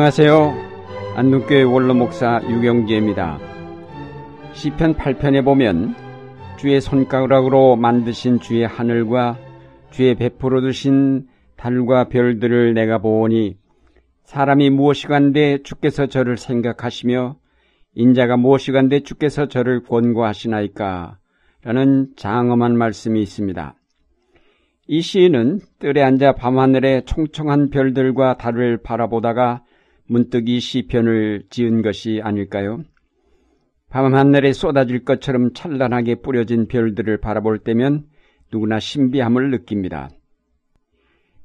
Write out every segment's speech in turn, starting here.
안녕하세요. 안동교회 원로 목사 유경재입니다. 시편 8편에 보면 주의 손가락으로 만드신 주의 하늘과 주의 베풀어 두신 달과 별들을 내가 보오니 사람이 무엇이간데 주께서 저를 생각하시며 인자가 무엇이간데 주께서 저를 권고하시나이까 라는 장엄한 말씀이 있습니다. 이 시인은 뜰에 앉아 밤하늘의 총총한 별들과 달을 바라보다가 문득 이 시편을 지은 것이 아닐까요? 밤하늘에 쏟아질 것처럼 찬란하게 뿌려진 별들을 바라볼 때면 누구나 신비함을 느낍니다.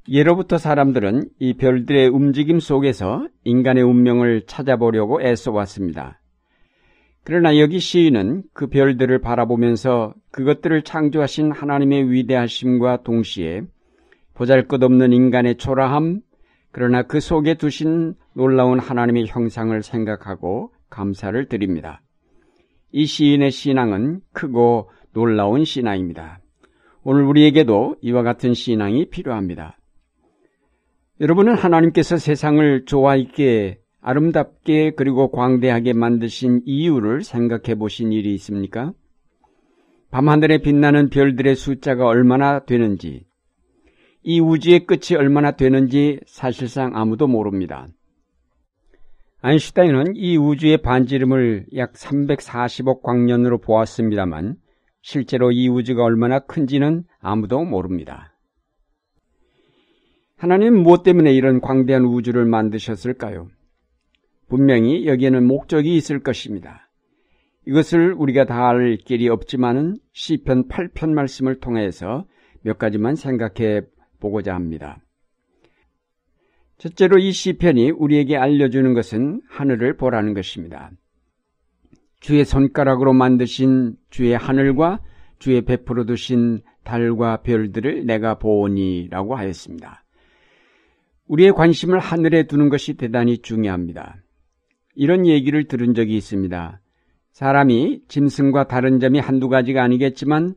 예로부터 사람들은 이 별들의 움직임 속에서 인간의 운명을 찾아보려고 애써왔습니다. 그러나 여기 시인은 그 별들을 바라보면서 그것들을 창조하신 하나님의 위대하심과 동시에 보잘 것 없는 인간의 초라함, 그러나 그 속에 두신 놀라운 하나님의 형상을 생각하고 감사를 드립니다. 이 시인의 신앙은 크고 놀라운 신앙입니다. 오늘 우리에게도 이와 같은 신앙이 필요합니다. 여러분은 하나님께서 세상을 좋아 있게 아름답게 그리고 광대하게 만드신 이유를 생각해 보신 일이 있습니까? 밤하늘에 빛나는 별들의 숫자가 얼마나 되는지, 이 우주의 끝이 얼마나 되는지 사실상 아무도 모릅니다. 아인슈타인은 이 우주의 반지름을 약 340억 광년으로 보았습니다만 실제로 이 우주가 얼마나 큰지는 아무도 모릅니다. 하나님 무엇 때문에 이런 광대한 우주를 만드셨을까요? 분명히 여기에는 목적이 있을 것입니다. 이것을 우리가 다 알 길이 없지만은 시편 8편 말씀을 통해서 몇 가지만 생각해 보고자 합니다. 첫째로 이 시편이 우리에게 알려주는 것은 하늘을 보라는 것입니다. 주의 손가락으로 만드신 주의 하늘과 주의 베풀어 두신 달과 별들을 내가 보오니라고 하였습니다. 우리의 관심을 하늘에 두는 것이 대단히 중요합니다. 이런 얘기를 들은 적이 있습니다. 사람이 짐승과 다른 점이 한두 가지가 아니겠지만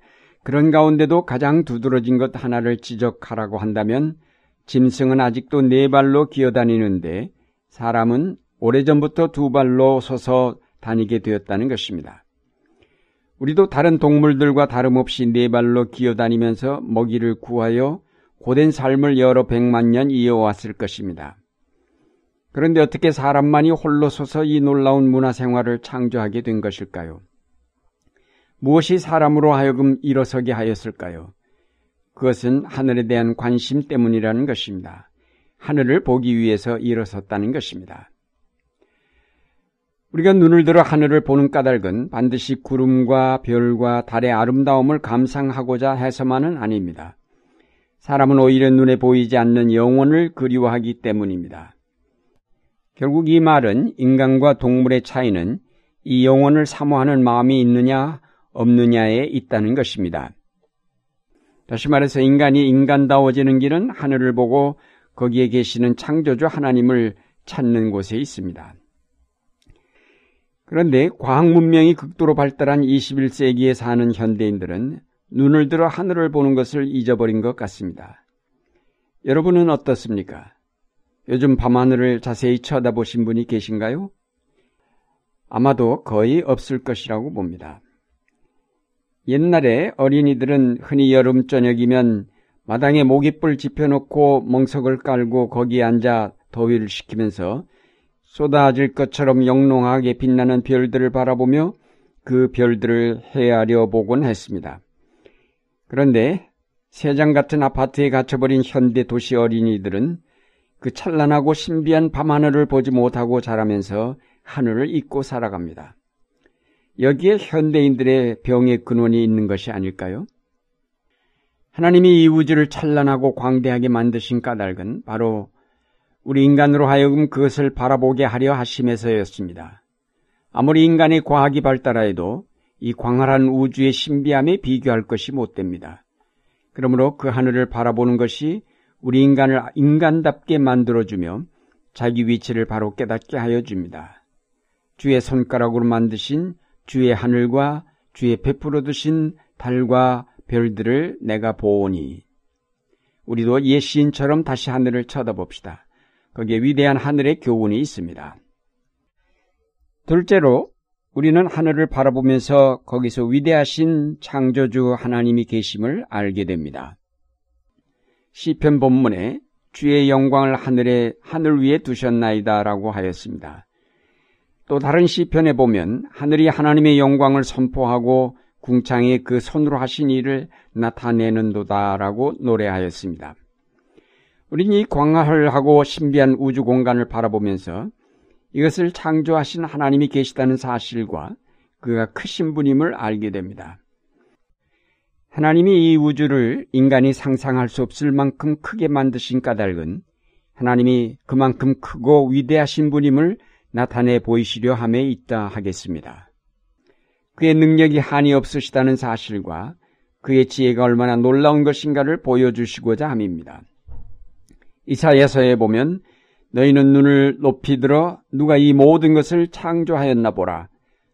그런 가운데도 가장 두드러진 것 하나를 지적하라고 한다면 짐승은 아직도 네 발로 기어다니는데 사람은 오래전부터 두 발로 서서 다니게 되었다는 것입니다. 우리도 다른 동물들과 다름없이 네 발로 기어다니면서 먹이를 구하여 고된 삶을 여러 백만 년 이어왔을 것입니다. 그런데 어떻게 사람만이 홀로 서서 이 놀라운 문화 생활을 창조하게 된 것일까요? 무엇이 사람으로 하여금 일어서게 하였을까요? 그것은 하늘에 대한 관심 때문이라는 것입니다. 하늘을 보기 위해서 일어섰다는 것입니다. 우리가 눈을 들어 하늘을 보는 까닭은 반드시 구름과 별과 달의 아름다움을 감상하고자 해서만은 아닙니다. 사람은 오히려 눈에 보이지 않는 영혼을 그리워하기 때문입니다. 결국 이 말은 인간과 동물의 차이는 이 영혼을 사모하는 마음이 있느냐 없느냐에 있다는 것입니다. 다시 말해서 인간이 인간다워지는 길은 하늘을 보고 거기에 계시는 창조주 하나님을 찾는 곳에 있습니다. 그런데 과학 문명이 극도로 발달한 21세기에 사는 현대인들은 눈을 들어 하늘을 보는 것을 잊어버린 것 같습니다. 여러분은 어떻습니까? 요즘 밤하늘을 자세히 쳐다보신 분이 계신가요? 아마도 거의 없을 것이라고 봅니다. 옛날에 어린이들은 흔히 여름 저녁이면 마당에 모깃불 지펴놓고 멍석을 깔고 거기에 앉아 더위를 식히면서 쏟아질 것처럼 영롱하게 빛나는 별들을 바라보며 그 별들을 헤아려 보곤 했습니다. 그런데 세장 같은 아파트에 갇혀버린 현대 도시 어린이들은 그 찬란하고 신비한 밤하늘을 보지 못하고 자라면서 하늘을 잊고 살아갑니다. 여기에 현대인들의 병의 근원이 있는 것이 아닐까요? 하나님이 이 우주를 찬란하고 광대하게 만드신 까닭은 바로 우리 인간으로 하여금 그것을 바라보게 하려 하심에서였습니다. 아무리 인간의 과학이 발달하여도 이 광활한 우주의 신비함에 비교할 것이 못 됩니다. 그러므로 그 하늘을 바라보는 것이 우리 인간을 인간답게 만들어주며 자기 위치를 바로 깨닫게 하여 줍니다. 주의 손가락으로 만드신 주의 하늘과 주의 베풀어 두신 달과 별들을 내가 보오니 우리도 옛 시인처럼 다시 하늘을 쳐다봅시다. 거기에 위대한 하늘의 교훈이 있습니다. 둘째로 우리는 하늘을 바라보면서 거기서 위대하신 창조주 하나님이 계심을 알게 됩니다. 시편 본문에 주의 영광을 하늘에 하늘 위에 두셨나이다라고 하였습니다. 또 다른 시편에 보면 하늘이 하나님의 영광을 선포하고 궁창에 그 손으로 하신 일을 나타내는도다라고 노래하였습니다. 우리는 이 광활하고 신비한 우주 공간을 바라보면서 이것을 창조하신 하나님이 계시다는 사실과 그가 크신 분임을 알게 됩니다. 하나님이 이 우주를 인간이 상상할 수 없을 만큼 크게 만드신 까닭은 하나님이 그만큼 크고 위대하신 분임을 나타내 보이시려 함에 있다 하겠습니다. 그의 능력이 한이 없으시다는 사실과 그의 지혜가 얼마나 놀라운 것인가를 보여주시고자 함입니다. 이사야서에 보면 너희는 눈을 높이 들어 누가 이 모든 것을 창조하였나 보라.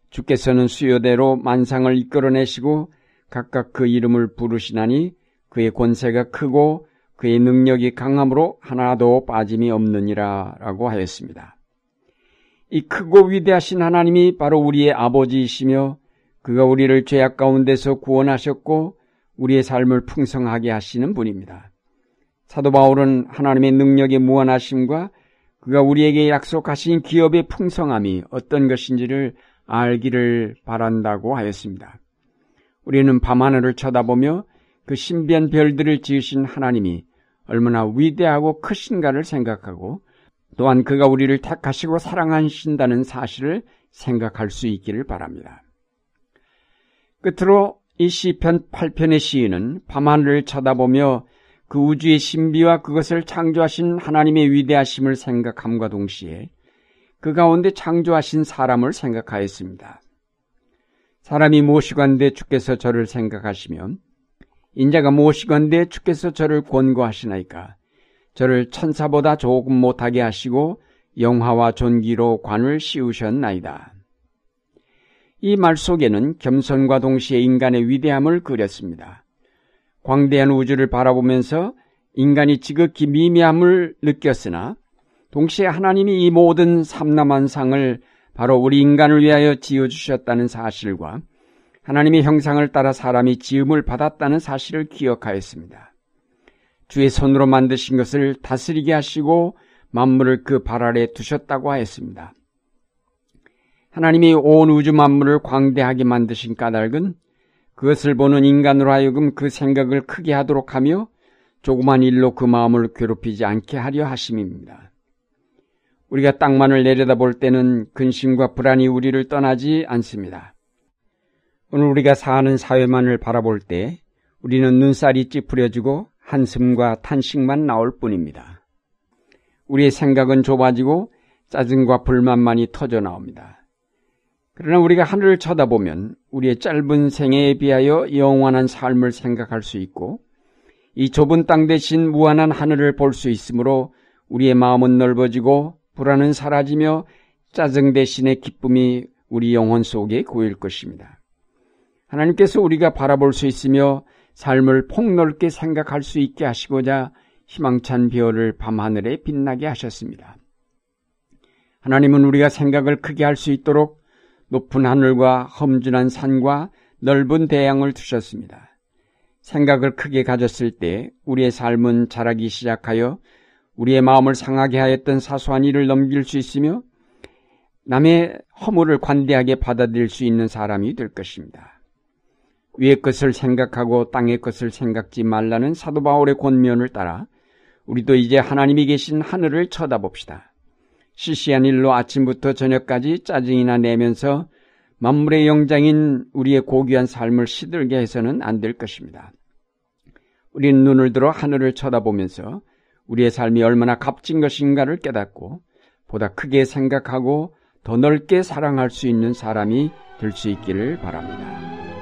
주께서는 수요대로 만상을 이끌어내시고 각각 그 이름을 부르시나니 그의 권세가 크고 그의 능력이 강함으로 하나도 빠짐이 없느니라 라고 하였습니다. 이 크고 위대하신 하나님이 바로 우리의 아버지이시며 그가 우리를 죄악 가운데서 구원하셨고 우리의 삶을 풍성하게 하시는 분입니다. 사도 바울은 하나님의 능력의 무한하심과 그가 우리에게 약속하신 기업의 풍성함이 어떤 것인지를 알기를 바란다고 하였습니다. 우리는 밤하늘을 쳐다보며 그 신비한 별들을 지으신 하나님이 얼마나 위대하고 크신가를 생각하고 또한 그가 우리를 택하시고 사랑하신다는 사실을 생각할 수 있기를 바랍니다. 끝으로 이 시편 8편의 시인은 밤하늘을 쳐다보며 그 우주의 신비와 그것을 창조하신 하나님의 위대하심을 생각함과 동시에 그 가운데 창조하신 사람을 생각하였습니다. 사람이 무엇이건데 주께서 저를 생각하시면 인자가 무엇이건데 주께서 저를 권고하시나이까 저를 천사보다 조금 못하게 하시고 영화와 존귀로 관을 씌우셨나이다. 이 말 속에는 겸손과 동시에 인간의 위대함을 그렸습니다. 광대한 우주를 바라보면서 인간이 지극히 미미함을 느꼈으나 동시에 하나님이 이 모든 삼남한 상을 바로 우리 인간을 위하여 지어주셨다는 사실과 하나님의 형상을 따라 사람이 지음을 받았다는 사실을 기억하였습니다. 주의 손으로 만드신 것을 다스리게 하시고 만물을 그 발 아래 두셨다고 하였습니다. 하나님이 온 우주 만물을 광대하게 만드신 까닭은 그것을 보는 인간으로 하여금 그 생각을 크게 하도록 하며 조그만 일로 그 마음을 괴롭히지 않게 하려 하심입니다. 우리가 땅만을 내려다볼 때는 근심과 불안이 우리를 떠나지 않습니다. 오늘 우리가 사는 사회만을 바라볼 때 우리는 눈살이 찌푸려지고 한숨과 탄식만 나올 뿐입니다. 우리의 생각은 좁아지고 짜증과 불만만이 터져 나옵니다. 그러나 우리가 하늘을 쳐다보면 우리의 짧은 생애에 비하여 영원한 삶을 생각할 수 있고 이 좁은 땅 대신 무한한 하늘을 볼 수 있으므로 우리의 마음은 넓어지고 불안은 사라지며 짜증 대신의 기쁨이 우리 영혼 속에 고일 것입니다. 하나님께서 우리가 바라볼 수 있으며 삶을 폭넓게 생각할 수 있게 하시고자 희망찬 별을 밤하늘에 빛나게 하셨습니다. 하나님은 우리가 생각을 크게 할 수 있도록 높은 하늘과 험준한 산과 넓은 대양을 두셨습니다. 생각을 크게 가졌을 때 우리의 삶은 자라기 시작하여 우리의 마음을 상하게 하였던 사소한 일을 넘길 수 있으며 남의 허물을 관대하게 받아들일 수 있는 사람이 될 것입니다. 위의 것을 생각하고 땅의 것을 생각지 말라는 사도 바울의 권면을 따라 우리도 이제 하나님이 계신 하늘을 쳐다봅시다. 시시한 일로 아침부터 저녁까지 짜증이나 내면서 만물의 영장인 우리의 고귀한 삶을 시들게 해서는 안 될 것입니다. 우리는 눈을 들어 하늘을 쳐다보면서 우리의 삶이 얼마나 값진 것인가를 깨닫고 보다 크게 생각하고 더 넓게 사랑할 수 있는 사람이 될 수 있기를 바랍니다.